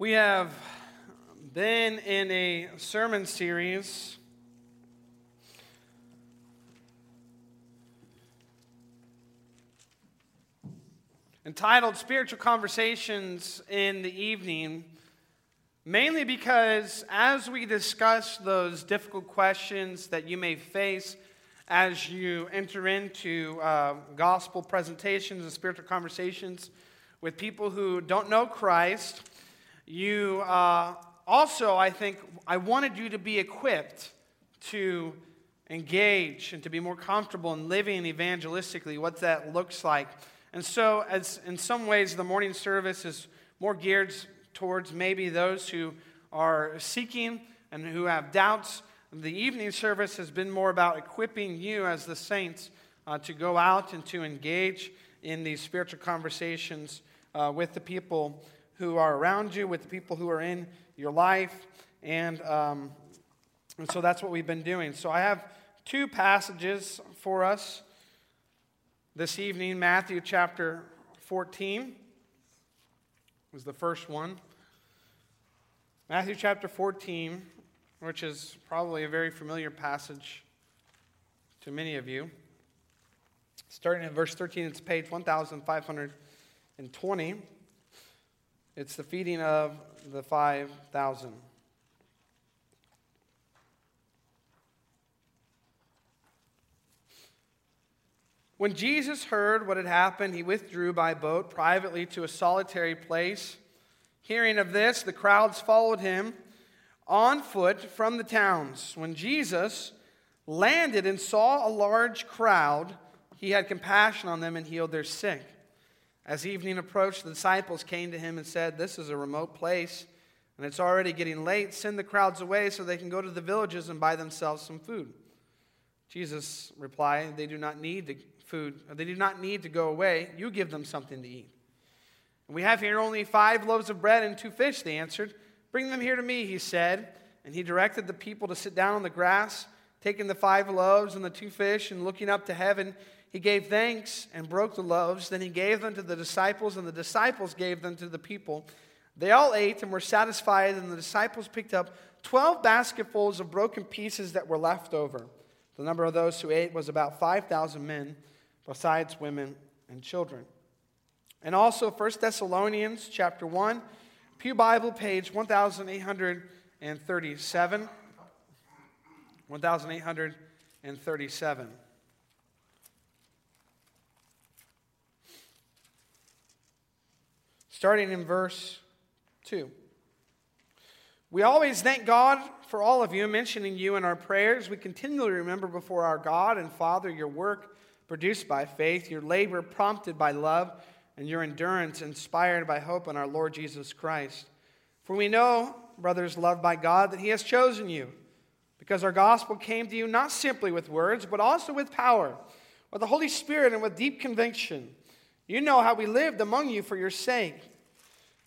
We have been in a sermon series entitled Spiritual Conversations in the Evening, mainly because as we discuss those difficult questions that you may face as you enter into uh, gospel presentations and spiritual conversations with people who don't know Christ, you uh, also, I think, I wanted you to be equipped to engage and to be more comfortable in living evangelistically, what that looks like. And so, as in some ways, the morning service is more geared towards maybe those who are seeking and who have doubts. The evening service has been more about equipping you as the saints uh, to go out and to engage in these spiritual conversations uh, with the people who are around you, with the people who are in your life. And, um, and so that's what we've been doing. So I have two passages for us this evening Matthew chapter 14 was the first one. Matthew chapter 14, which is probably a very familiar passage to many of you. Starting in verse 13, it's page 1520. It's the feeding of the 5,000. When Jesus heard what had happened, he withdrew by boat privately to a solitary place. Hearing of this, the crowds followed him on foot from the towns. When Jesus landed and saw a large crowd, he had compassion on them and healed their sick. As evening approached, the disciples came to him and said, This is a remote place, and it's already getting late. Send the crowds away so they can go to the villages and buy themselves some food. Jesus replied, They do not need the food. They do not need to go away. You give them something to eat. And we have here only five loaves of bread and two fish, they answered. Bring them here to me, he said. And he directed the people to sit down on the grass, taking the five loaves and the two fish, and looking up to heaven, he gave thanks and broke the loaves. Then he gave them to the disciples, and the disciples gave them to the people. They all ate and were satisfied, and the disciples picked up 12 basketfuls of broken pieces that were left over. The number of those who ate was about 5,000 men, besides women and children. And also 1 Thessalonians chapter 1, Pew Bible page 1837. 1837. Starting in verse 2. We always thank God for all of you, mentioning you in our prayers. We continually remember before our God and Father your work produced by faith, your labor prompted by love, and your endurance inspired by hope in our Lord Jesus Christ. For we know, brothers loved by God, that He has chosen you, because our gospel came to you not simply with words, but also with power, with the Holy Spirit, and with deep conviction. You know how we lived among you for your sake.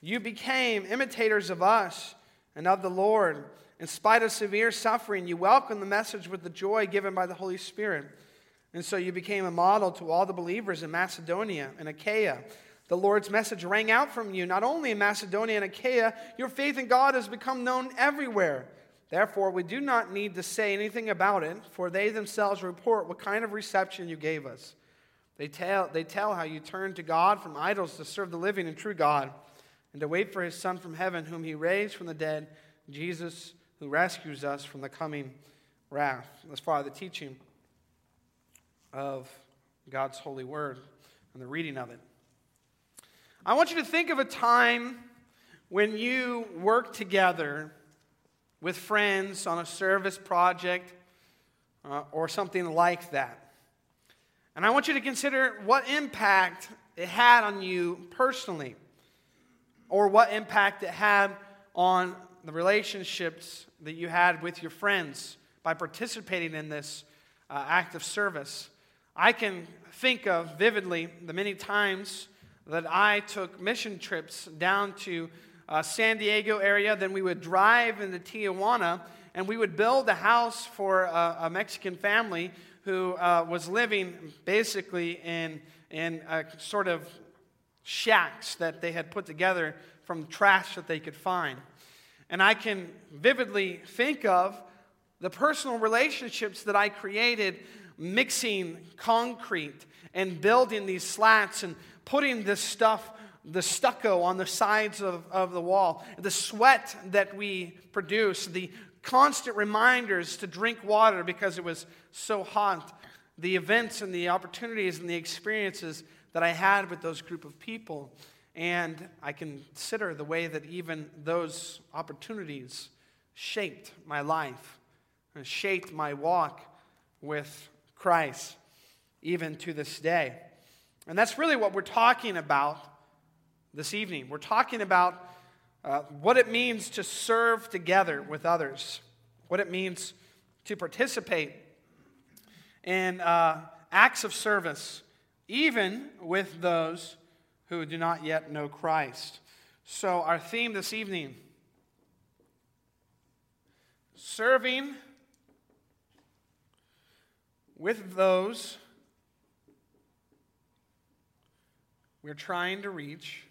You became imitators of us and of the Lord. In spite of severe suffering, you welcomed the message with the joy given by the Holy Spirit. And so you became a model to all the believers in Macedonia and Achaia. The Lord's message rang out from you, not only in Macedonia and Achaia, your faith in God has become known everywhere. Therefore, we do not need to say anything about it, for they themselves report what kind of reception you gave us. They tell, they tell how you turned to God from idols to serve the living and true God, and to wait for his Son from heaven, whom he raised from the dead, Jesus, who rescues us from the coming wrath. Let's follow the teaching of God's holy word and the reading of it. I want you to think of a time when you worked together with friends on a service project uh, or something like that. And I want you to consider what impact it had on you personally, or what impact it had on the relationships that you had with your friends by participating in this uh, act of service. I can think of vividly the many times that I took mission trips down to uh, San Diego area, then we would drive into Tijuana, and we would build a house for a, a Mexican family who uh, was living basically in, in a sort of shacks that they had put together from trash that they could find. And I can vividly think of the personal relationships that I created mixing concrete and building these slats and putting this stuff, the stucco on the sides of, of the wall, the sweat that we produce, the constant reminders to drink water because it was so hot, the events and the opportunities and the experiences that I had with those group of people. And I consider the way that even those opportunities shaped my life and shaped my walk with Christ, even to this day. And that's really what we're talking about this evening. We're talking about uh, what it means to serve together with others, what it means to participate in uh, acts of service, even with those who do not yet know Christ. So, our theme this evening serving with those we're trying to reach.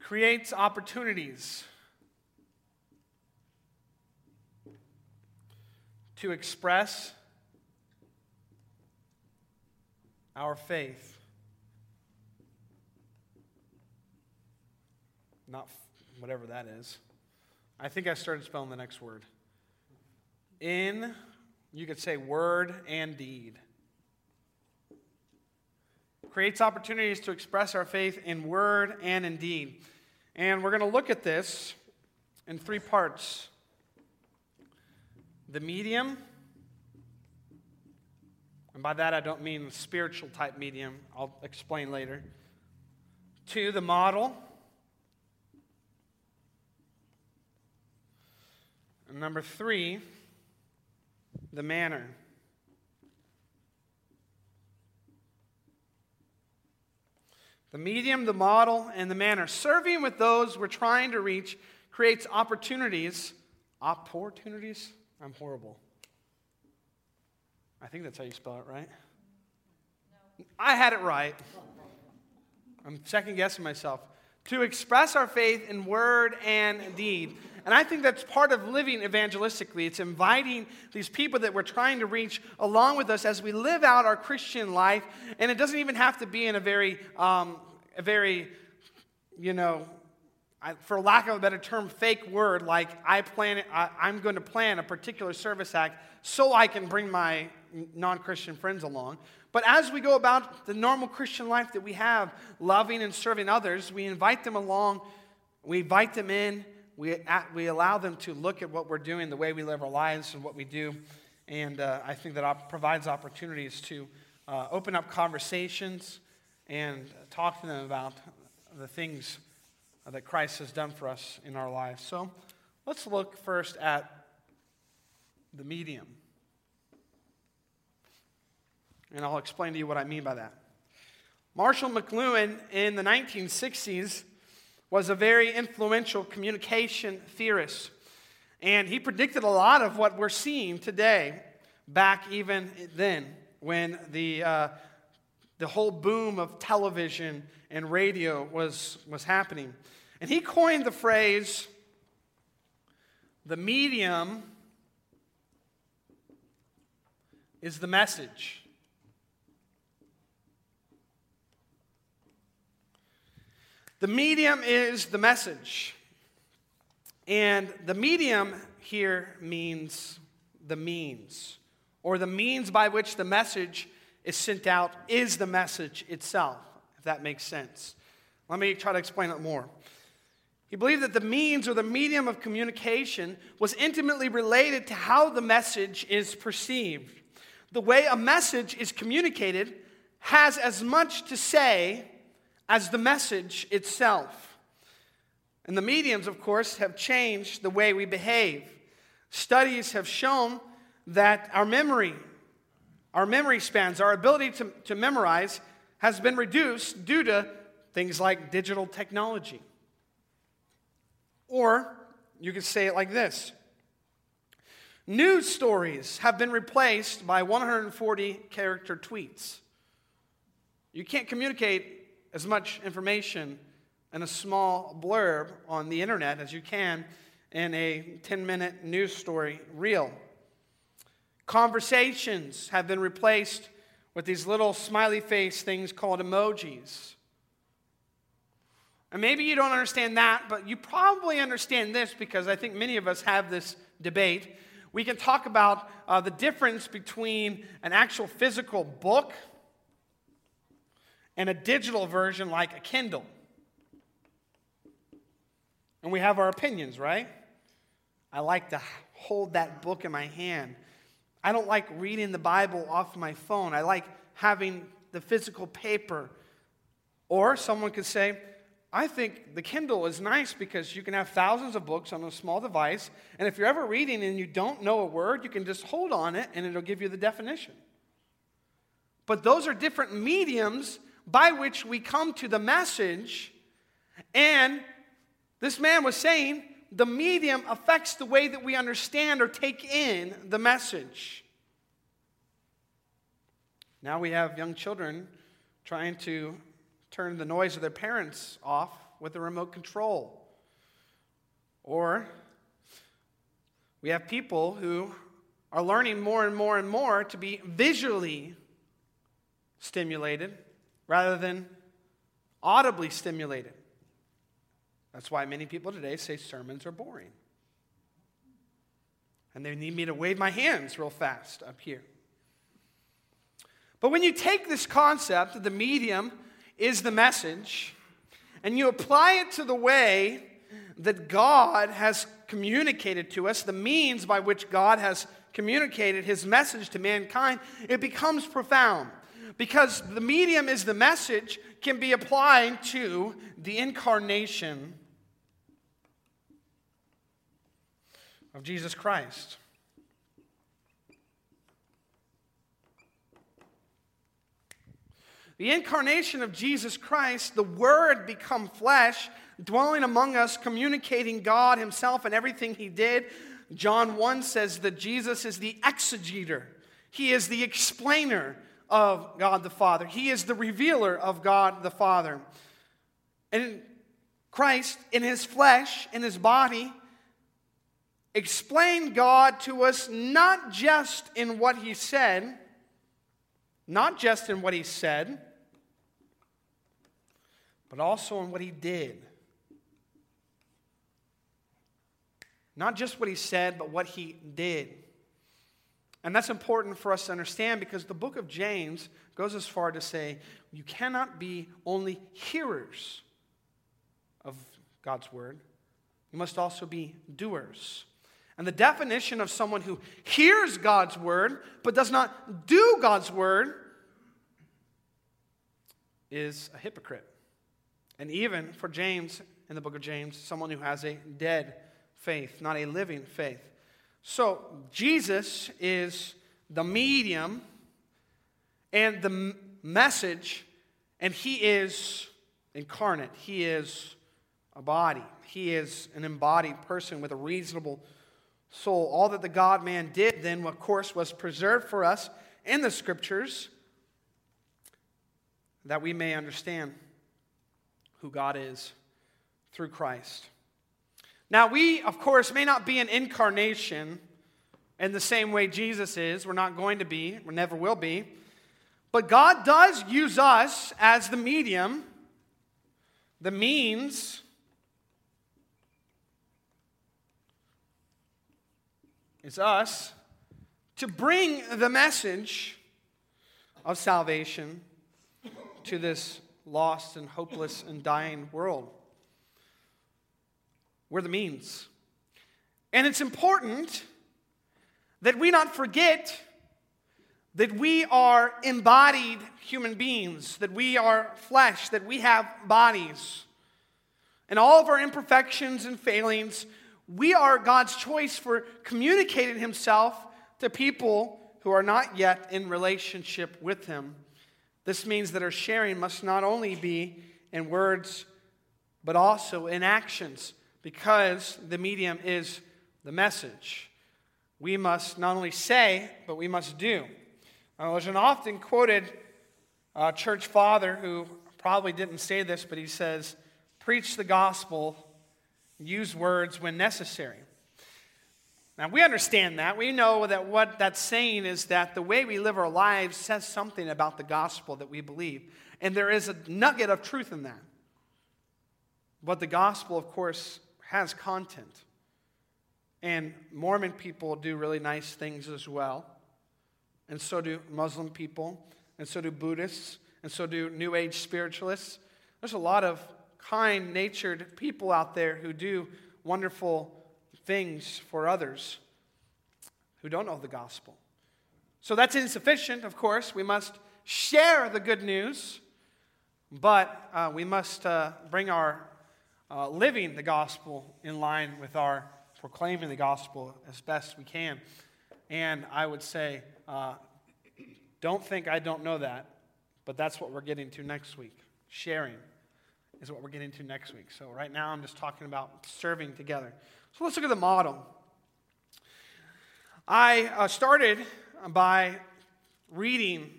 Creates opportunities to express our faith. Not whatever that is. I think I started spelling the next word. In, you could say word and deed. Creates opportunities to express our faith in word and in deed. And we're going to look at this in three parts the medium, and by that I don't mean spiritual type medium, I'll explain later. Two, the model. And number three, the manner. The medium, the model, and the manner. Serving with those we're trying to reach creates opportunities. Opportunities? I'm horrible. I think that's how you spell it, right? No. I had it right. I'm second guessing myself. To express our faith in word and deed. And I think that's part of living evangelistically. It's inviting these people that we're trying to reach along with us as we live out our Christian life. And it doesn't even have to be in a very, um, a very, you know, I, for lack of a better term, fake word like I plan, I, I'm going to plan a particular service act so I can bring my non Christian friends along. But as we go about the normal Christian life that we have, loving and serving others, we invite them along, we invite them in, we, we allow them to look at what we're doing, the way we live our lives, and what we do. And uh, I think that op- provides opportunities to uh, open up conversations and talk to them about the things that Christ has done for us in our lives. So let's look first at the medium. And I'll explain to you what I mean by that. Marshall McLuhan in the 1960s was a very influential communication theorist. And he predicted a lot of what we're seeing today, back even then, when the, uh, the whole boom of television and radio was, was happening. And he coined the phrase the medium is the message. The medium is the message. And the medium here means the means, or the means by which the message is sent out is the message itself, if that makes sense. Let me try to explain it more. He believed that the means or the medium of communication was intimately related to how the message is perceived. The way a message is communicated has as much to say as the message itself. And the mediums, of course, have changed the way we behave. Studies have shown that our memory, our memory spans, our ability to, to memorize has been reduced due to things like digital technology. Or you could say it like this News stories have been replaced by 140 character tweets. You can't communicate as much information in a small blurb on the internet as you can in a 10 minute news story reel. Conversations have been replaced with these little smiley face things called emojis. And maybe you don't understand that, but you probably understand this because I think many of us have this debate. We can talk about uh, the difference between an actual physical book and a digital version like a Kindle. And we have our opinions, right? I like to hold that book in my hand. I don't like reading the Bible off my phone. I like having the physical paper. Or someone could say, I think the Kindle is nice because you can have thousands of books on a small device. And if you're ever reading and you don't know a word, you can just hold on it and it'll give you the definition. But those are different mediums by which we come to the message. And this man was saying the medium affects the way that we understand or take in the message. Now we have young children trying to turn the noise of their parents off with a remote control. Or we have people who are learning more and more and more to be visually stimulated rather than audibly stimulated. That's why many people today say sermons are boring. And they need me to wave my hands real fast up here. But when you take this concept that the medium is the message and you apply it to the way that God has communicated to us, the means by which God has communicated his message to mankind, it becomes profound because the medium is the message can be applied to the incarnation of Jesus Christ. The incarnation of Jesus Christ, the Word become flesh, dwelling among us, communicating God Himself and everything He did. John 1 says that Jesus is the exegeter, He is the explainer of God the Father, He is the revealer of God the Father. And Christ, in His flesh, in His body, explained God to us not just in what he said, not just in what he said, but also in what he did. Not just what he said, but what he did. And that's important for us to understand because the book of James goes as far to say you cannot be only hearers of God's word, you must also be doers. And the definition of someone who hears God's word but does not do God's word is a hypocrite. And even for James, in the book of James, someone who has a dead faith, not a living faith. So, Jesus is the medium and the message, and he is incarnate. He is a body. He is an embodied person with a reasonable soul. All that the God man did then, of course, was preserved for us in the scriptures that we may understand who God is through Christ. Now, we, of course, may not be an incarnation in the same way Jesus is. We're not going to be, we never will be. But God does use us as the medium, the means It's us to bring the message of salvation to this lost and hopeless and dying world. We're the means. And it's important that we not forget that we are embodied human beings, that we are flesh, that we have bodies. And all of our imperfections and failings, we are God's choice for communicating Himself to people who are not yet in relationship with Him. This means that our sharing must not only be in words, but also in actions, because the medium is the message. we must not only say, but we must do. Uh, there's an often quoted uh, church father who probably didn't say this, but he says, Preach the gospel, use words when necessary. Now, we understand that. We know that what that's saying is that the way we live our lives says something about the gospel that we believe. And there is a nugget of truth in that. But the gospel, of course, has content. And Mormon people do really nice things as well. And so do Muslim people. And so do Buddhists. And so do New Age spiritualists. There's a lot of kind natured people out there who do wonderful things for others who don't know the gospel. So that's insufficient, of course. We must share the good news, but uh, we must uh, bring our uh, living the gospel in line with our proclaiming the gospel as best we can. And I would say, uh, don't think I don't know that, but that's what we're getting to next week. Sharing is what we're getting to next week. So, right now, I'm just talking about serving together. So let's look at the model. I uh, started by reading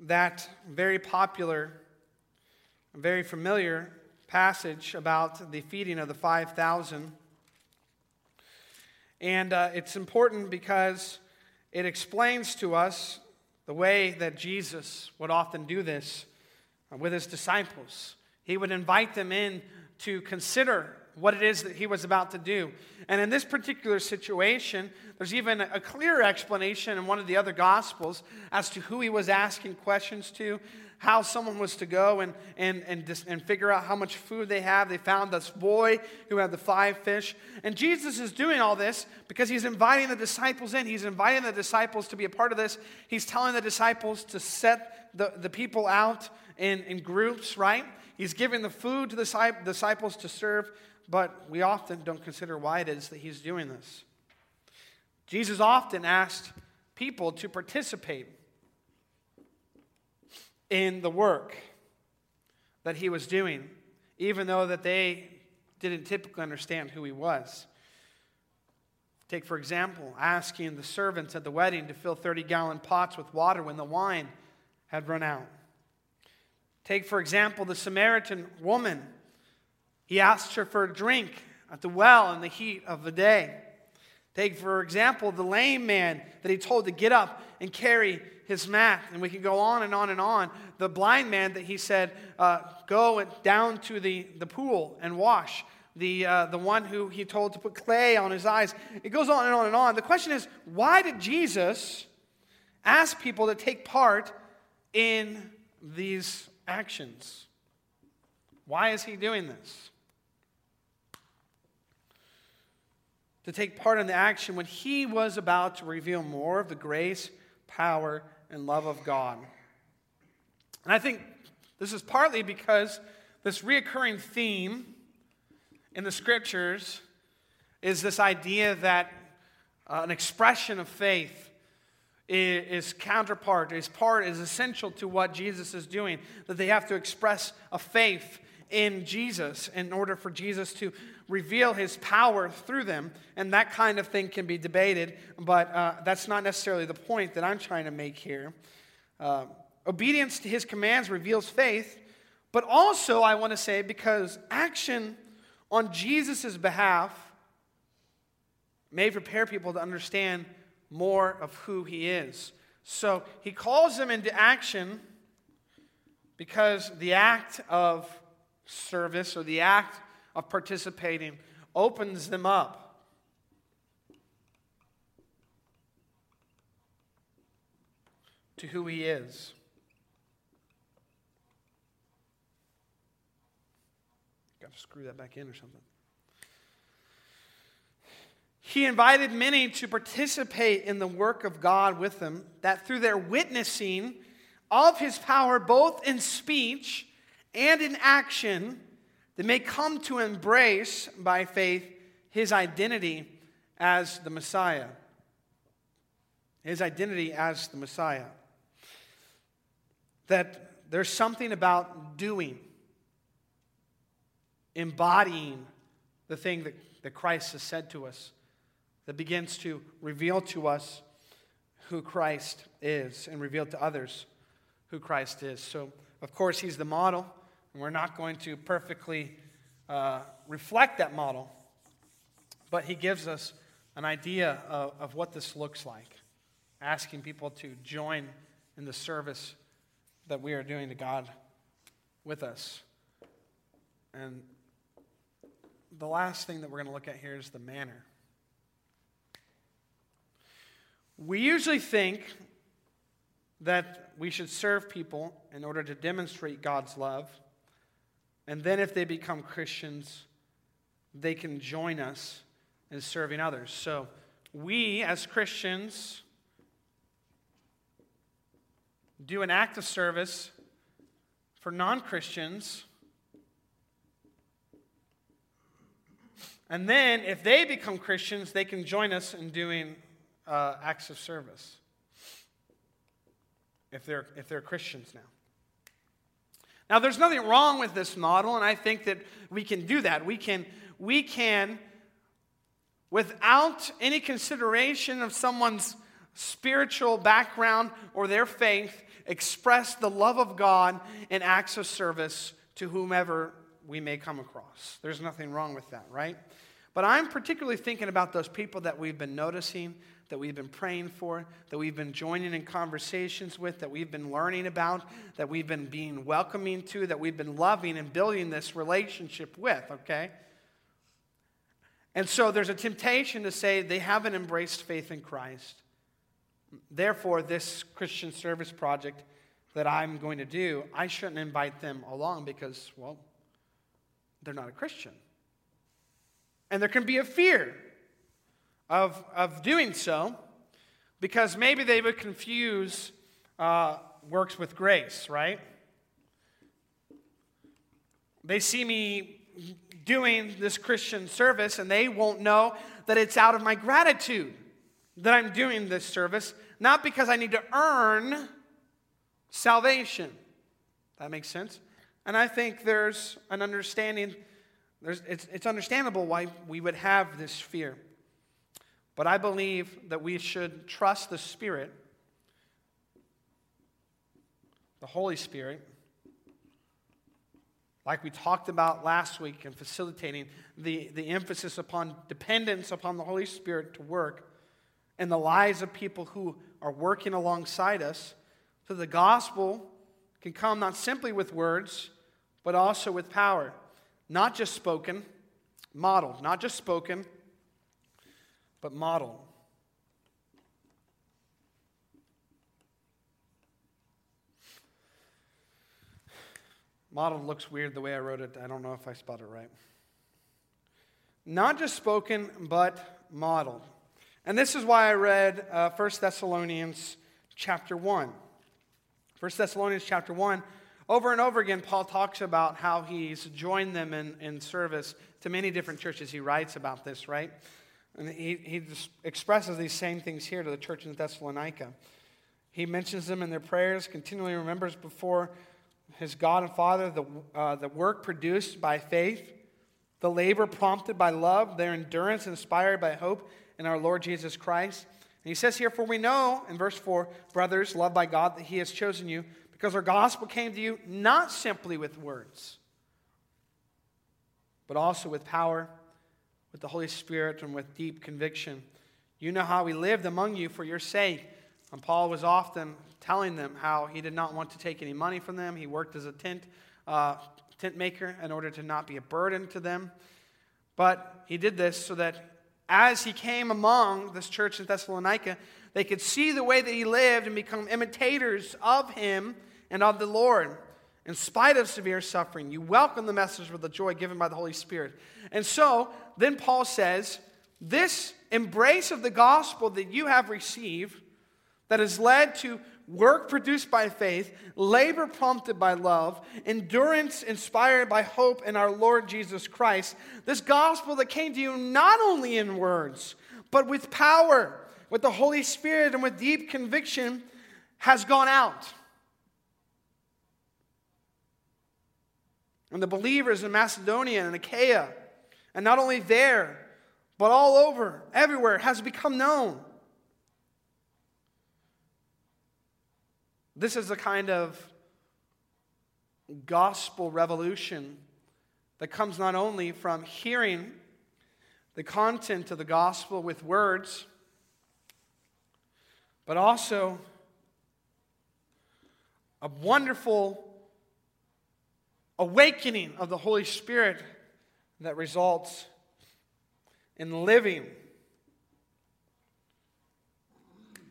that very popular, very familiar passage about the feeding of the 5,000. And uh, it's important because it explains to us the way that Jesus would often do this with his disciples. He would invite them in to consider what it is that he was about to do. And in this particular situation, there's even a clear explanation in one of the other gospels as to who he was asking questions to, how someone was to go and, and, and, and figure out how much food they have. They found this boy who had the five fish. And Jesus is doing all this because he's inviting the disciples in. He's inviting the disciples to be a part of this. He's telling the disciples to set the, the people out in, in groups, right? He's giving the food to the disciples to serve but we often don't consider why it is that he's doing this. Jesus often asked people to participate in the work that he was doing, even though that they didn't typically understand who he was. Take, for example, asking the servants at the wedding to fill 30 gallon pots with water when the wine had run out. Take, for example, the Samaritan woman he asked her for a drink at the well in the heat of the day. Take, for example, the lame man that he told to get up and carry his mat. And we can go on and on and on. The blind man that he said, uh, go down to the, the pool and wash. The, uh, the one who he told to put clay on his eyes. It goes on and on and on. The question is, why did Jesus ask people to take part in these actions? Why is he doing this? to take part in the action when he was about to reveal more of the grace, power, and love of God. And I think this is partly because this reoccurring theme in the scriptures is this idea that uh, an expression of faith is, counterpart, is part, is essential to what Jesus is doing. That they have to express a faith in Jesus in order for Jesus to reveal his power through them. And that kind of thing can be debated, but uh, that's not necessarily the point that I'm trying to make here. Uh, obedience to his commands reveals faith, but also, I want to say, because action on Jesus' behalf may prepare people to understand more of who he is. So he calls them into action because the act of service or the act of participating opens them up. To who he is. Got to screw that back in or something. He invited many to participate in the work of God with him, that through their witnessing of his power, both in speech and in action, that may come to embrace by faith his identity as the Messiah. His identity as the Messiah. That there's something about doing, embodying the thing that, that Christ has said to us that begins to reveal to us who Christ is and reveal to others who Christ is. So, of course, he's the model, and we're not going to perfectly uh, reflect that model, but he gives us an idea of, of what this looks like, asking people to join in the service that we are doing to God with us. And the last thing that we're going to look at here is the manner. We usually think that we should serve people in order to demonstrate God's love. And then, if they become Christians, they can join us in serving others. So, we as Christians do an act of service for non Christians. And then, if they become Christians, they can join us in doing uh, acts of service. If they're, if they're Christians now. Now, there's nothing wrong with this model, and I think that we can do that. We can, we can without any consideration of someone's spiritual background or their faith, express the love of God in acts of service to whomever we may come across. There's nothing wrong with that, right? But I'm particularly thinking about those people that we've been noticing, that we've been praying for, that we've been joining in conversations with, that we've been learning about, that we've been being welcoming to, that we've been loving and building this relationship with, okay? And so there's a temptation to say they haven't embraced faith in Christ. Therefore, this Christian service project that I'm going to do, I shouldn't invite them along because, well, they're not a Christian. And there can be a fear of, of doing so because maybe they would confuse uh, works with grace, right? They see me doing this Christian service and they won't know that it's out of my gratitude that I'm doing this service, not because I need to earn salvation. That makes sense? And I think there's an understanding, there's, it's, it's understandable why we would have this fear. But I believe that we should trust the Spirit, the Holy Spirit, like we talked about last week in facilitating the, the emphasis upon dependence upon the Holy Spirit to work in the lives of people who are working alongside us, so the gospel can come not simply with words, but also with power. Not just spoken, modeled. Not just spoken, but modeled. Modeled looks weird the way I wrote it. I don't know if I spelled it right. Not just spoken, but modeled. And this is why I read uh, 1 Thessalonians chapter 1. 1 Thessalonians chapter 1, over and over again, Paul talks about how he's joined them in, in service to many different churches. He writes about this, right? And he, he expresses these same things here to the church in Thessalonica. He mentions them in their prayers, continually remembers before his God and Father the, uh, the work produced by faith, the labor prompted by love, their endurance inspired by hope in our Lord Jesus Christ. And he says here, For we know, in verse 4, brothers, loved by God, that he has chosen you because our gospel came to you not simply with words, but also with power, with the Holy Spirit, and with deep conviction. You know how we lived among you for your sake. And Paul was often telling them how he did not want to take any money from them. He worked as a tent, uh, tent maker in order to not be a burden to them. But he did this so that as he came among this church in Thessalonica, they could see the way that he lived and become imitators of him and of the Lord. In spite of severe suffering, you welcome the message with the joy given by the Holy Spirit. And so, then Paul says, This embrace of the gospel that you have received, that has led to work produced by faith, labor prompted by love, endurance inspired by hope in our Lord Jesus Christ. This gospel that came to you not only in words, but with power, with the Holy Spirit, and with deep conviction has gone out. And the believers in Macedonia and Achaia, and not only there, but all over, everywhere, has become known. This is the kind of gospel revolution that comes not only from hearing the content of the gospel with words, but also a wonderful awakening of the Holy Spirit that results in living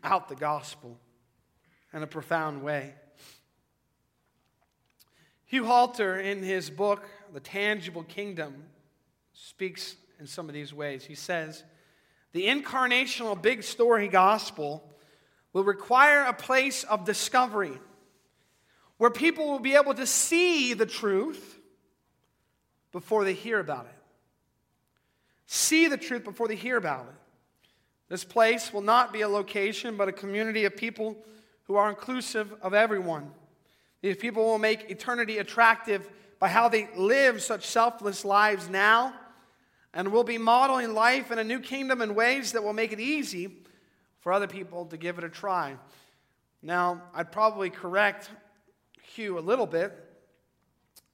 out the gospel in a profound way. Hugh Halter, in his book, The Tangible Kingdom, speaks in some of these ways. He says, The incarnational big story gospel will require a place of discovery where people will be able to see the truth before they hear about it. See the truth before they hear about it. This place will not be a location, but a community of people who are inclusive of everyone. These people will make eternity attractive by how they live such selfless lives now, and will be modeling life in a new kingdom in ways that will make it easy for other people to give it a try. Now, I'd probably correct Hugh a little bit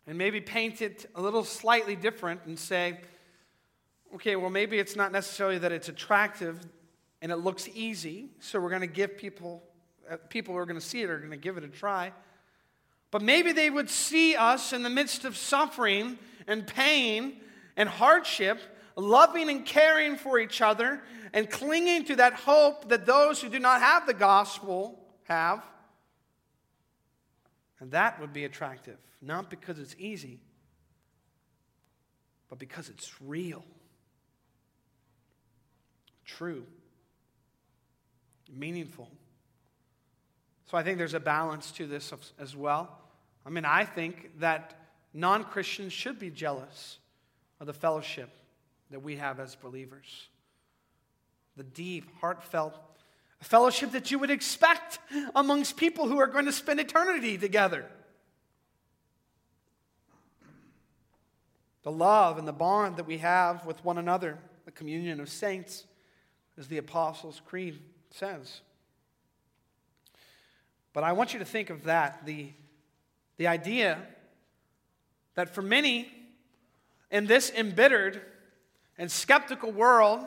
and maybe paint it a little slightly different and say, okay, well, maybe it's not necessarily that it's attractive and it looks easy, so we're going to give people, uh, people who are going to see it are going to give it a try. But maybe they would see us in the midst of suffering and pain and hardship, loving and caring for each other and clinging to that hope that those who do not have the gospel have. And that would be attractive, not because it's easy, but because it's real, true, meaningful. So I think there's a balance to this as well. I mean, I think that non Christians should be jealous of the fellowship that we have as believers. The deep, heartfelt fellowship that you would expect amongst people who are going to spend eternity together. The love and the bond that we have with one another, the communion of saints, as the Apostles' Creed says. But I want you to think of that the, the idea that for many in this embittered and skeptical world,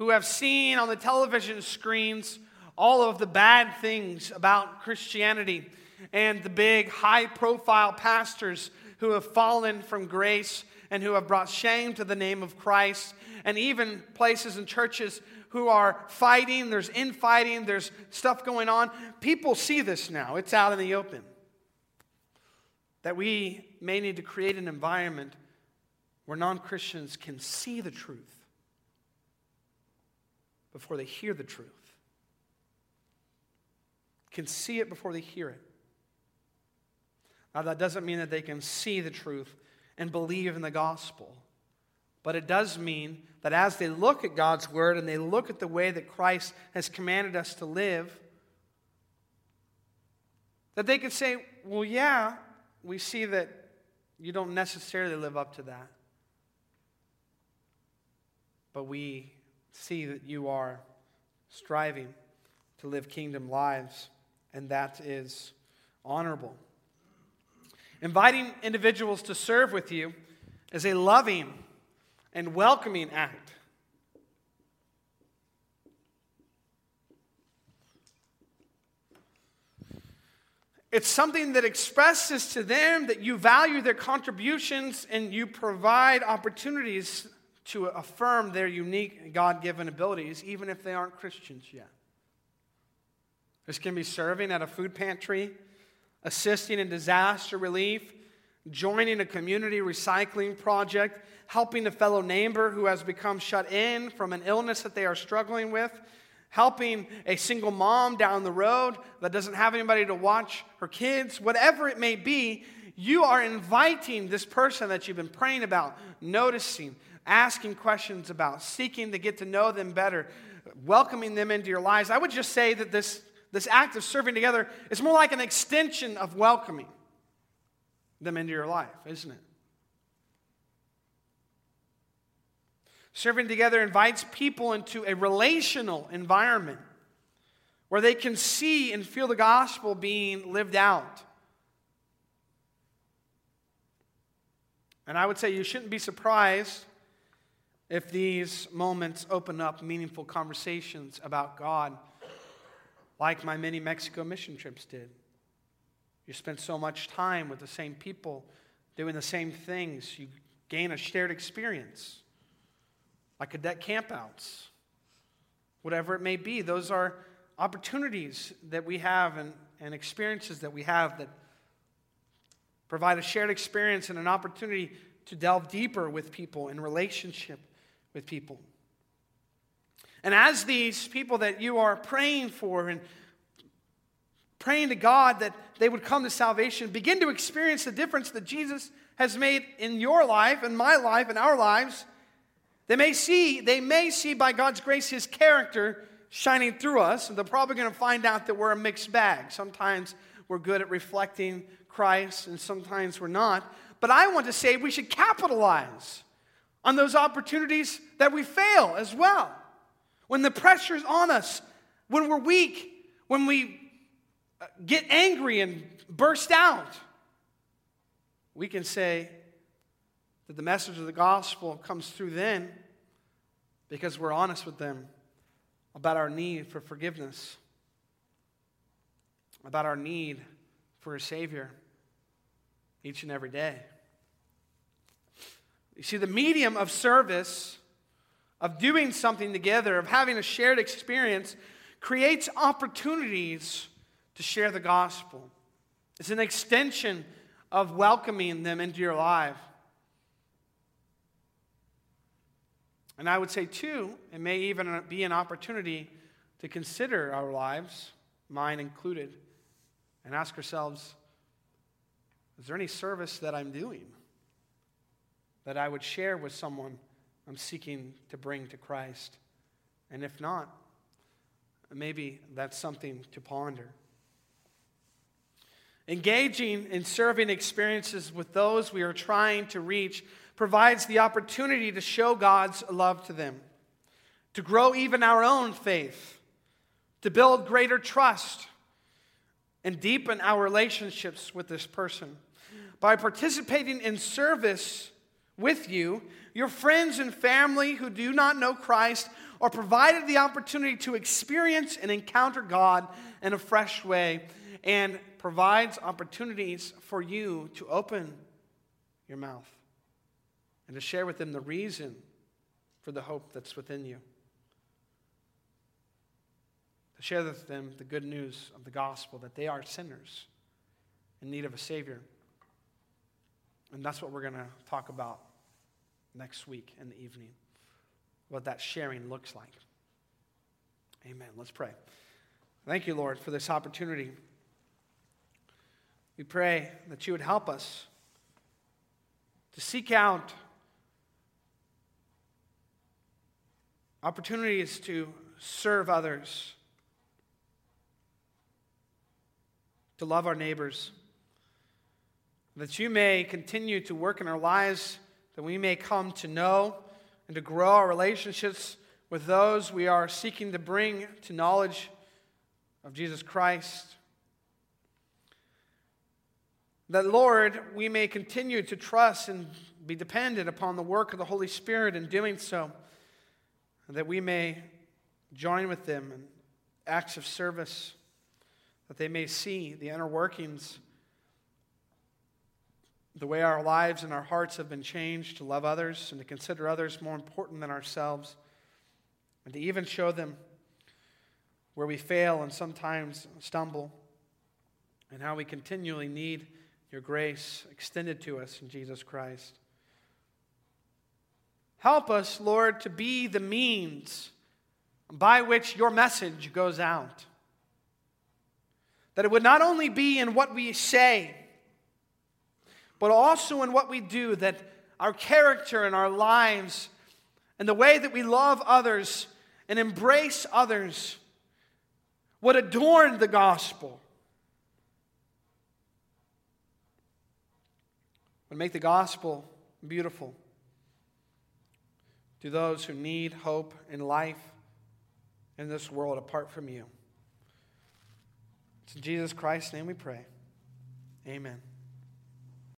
who have seen on the television screens all of the bad things about Christianity and the big high profile pastors who have fallen from grace and who have brought shame to the name of Christ, and even places and churches who are fighting, there's infighting, there's stuff going on. People see this now, it's out in the open. That we may need to create an environment where non Christians can see the truth before they hear the truth, can see it before they hear it. Now, that doesn't mean that they can see the truth and believe in the gospel. But it does mean that as they look at God's word and they look at the way that Christ has commanded us to live, that they can say, well, yeah, we see that you don't necessarily live up to that. But we see that you are striving to live kingdom lives, and that is honorable. Inviting individuals to serve with you is a loving and welcoming act. It's something that expresses to them that you value their contributions and you provide opportunities to affirm their unique God given abilities, even if they aren't Christians yet. This can be serving at a food pantry, assisting in disaster relief, joining a community recycling project, helping a fellow neighbor who has become shut in from an illness that they are struggling with, helping a single mom down the road that doesn't have anybody to watch her kids, whatever it may be, you are inviting this person that you've been praying about, noticing, asking questions about, seeking to get to know them better, welcoming them into your lives. I would just say that this, this act of serving together is more like an extension of welcoming them into your life, isn't it? Serving together invites people into a relational environment where they can see and feel the gospel being lived out. And I would say you shouldn't be surprised if these moments open up meaningful conversations about God, like my many Mexico mission trips did. You spend so much time with the same people doing the same things, you gain a shared experience, like cadet campouts, whatever it may be. Those are opportunities that we have and, and experiences that we have that provide a shared experience and an opportunity to delve deeper with people in relationship with people. And as these people that you are praying for and praying to God that they would come to salvation, begin to experience the difference that Jesus has made in your life and my life and our lives, they may see, they may see by God's grace his character shining through us, and they're probably going to find out that we're a mixed bag. Sometimes we're good at reflecting Christ, and sometimes we're not. But I want to say we should capitalize on those opportunities that we fail as well. When the pressure's on us, when we're weak, when we uh, get angry and burst out, we can say that the message of the gospel comes through then because we're honest with them about our need for forgiveness, about our need for a Savior each and every day. You see, the medium of service, of doing something together, of having a shared experience, creates opportunities to share the gospel. It's an extension of welcoming them into your life. And I would say, too, it may even be an opportunity to consider our lives, mine included, and ask ourselves is there any service that I'm doing that I would share with someone I'm seeking to bring to Christ? And if not, maybe that's something to ponder. Engaging in serving experiences with those we are trying to reach provides the opportunity to show God's love to them, to grow even our own faith, to build greater trust, and deepen our relationships with this person by participating in service with you, your friends and family who do not know Christ are provided the opportunity to experience and encounter God in a fresh way and provides opportunities for you to open your mouth and to share with them the reason for the hope that's within you. To share with them the good news of the gospel that they are sinners in need of a Savior. And that's what we're going to talk about next week in the evening, what that sharing looks like. Amen. Let's pray. Thank you, Lord, for this opportunity. We pray that you would help us to seek out opportunities to serve others, to love our neighbors that you may continue to work in our lives, that we may come to know and to grow our relationships with those we are seeking to bring to knowledge of Jesus Christ. That, Lord, we may continue to trust and be dependent upon the work of the Holy Spirit in doing so, that we may join with them in acts of service, that they may see the inner workings the way our lives and our hearts have been changed to love others and to consider others more important than ourselves, and to even show them where we fail and sometimes stumble, and how we continually need your grace extended to us in Jesus Christ. Help us, Lord, to be the means by which your message goes out. That it would not only be in what we say, but also in what we do, that our character and our lives and the way that we love others and embrace others would adorn the gospel, would make the gospel beautiful. to those who need hope and life in this world apart from you. It's in Jesus Christ's name we pray. Amen.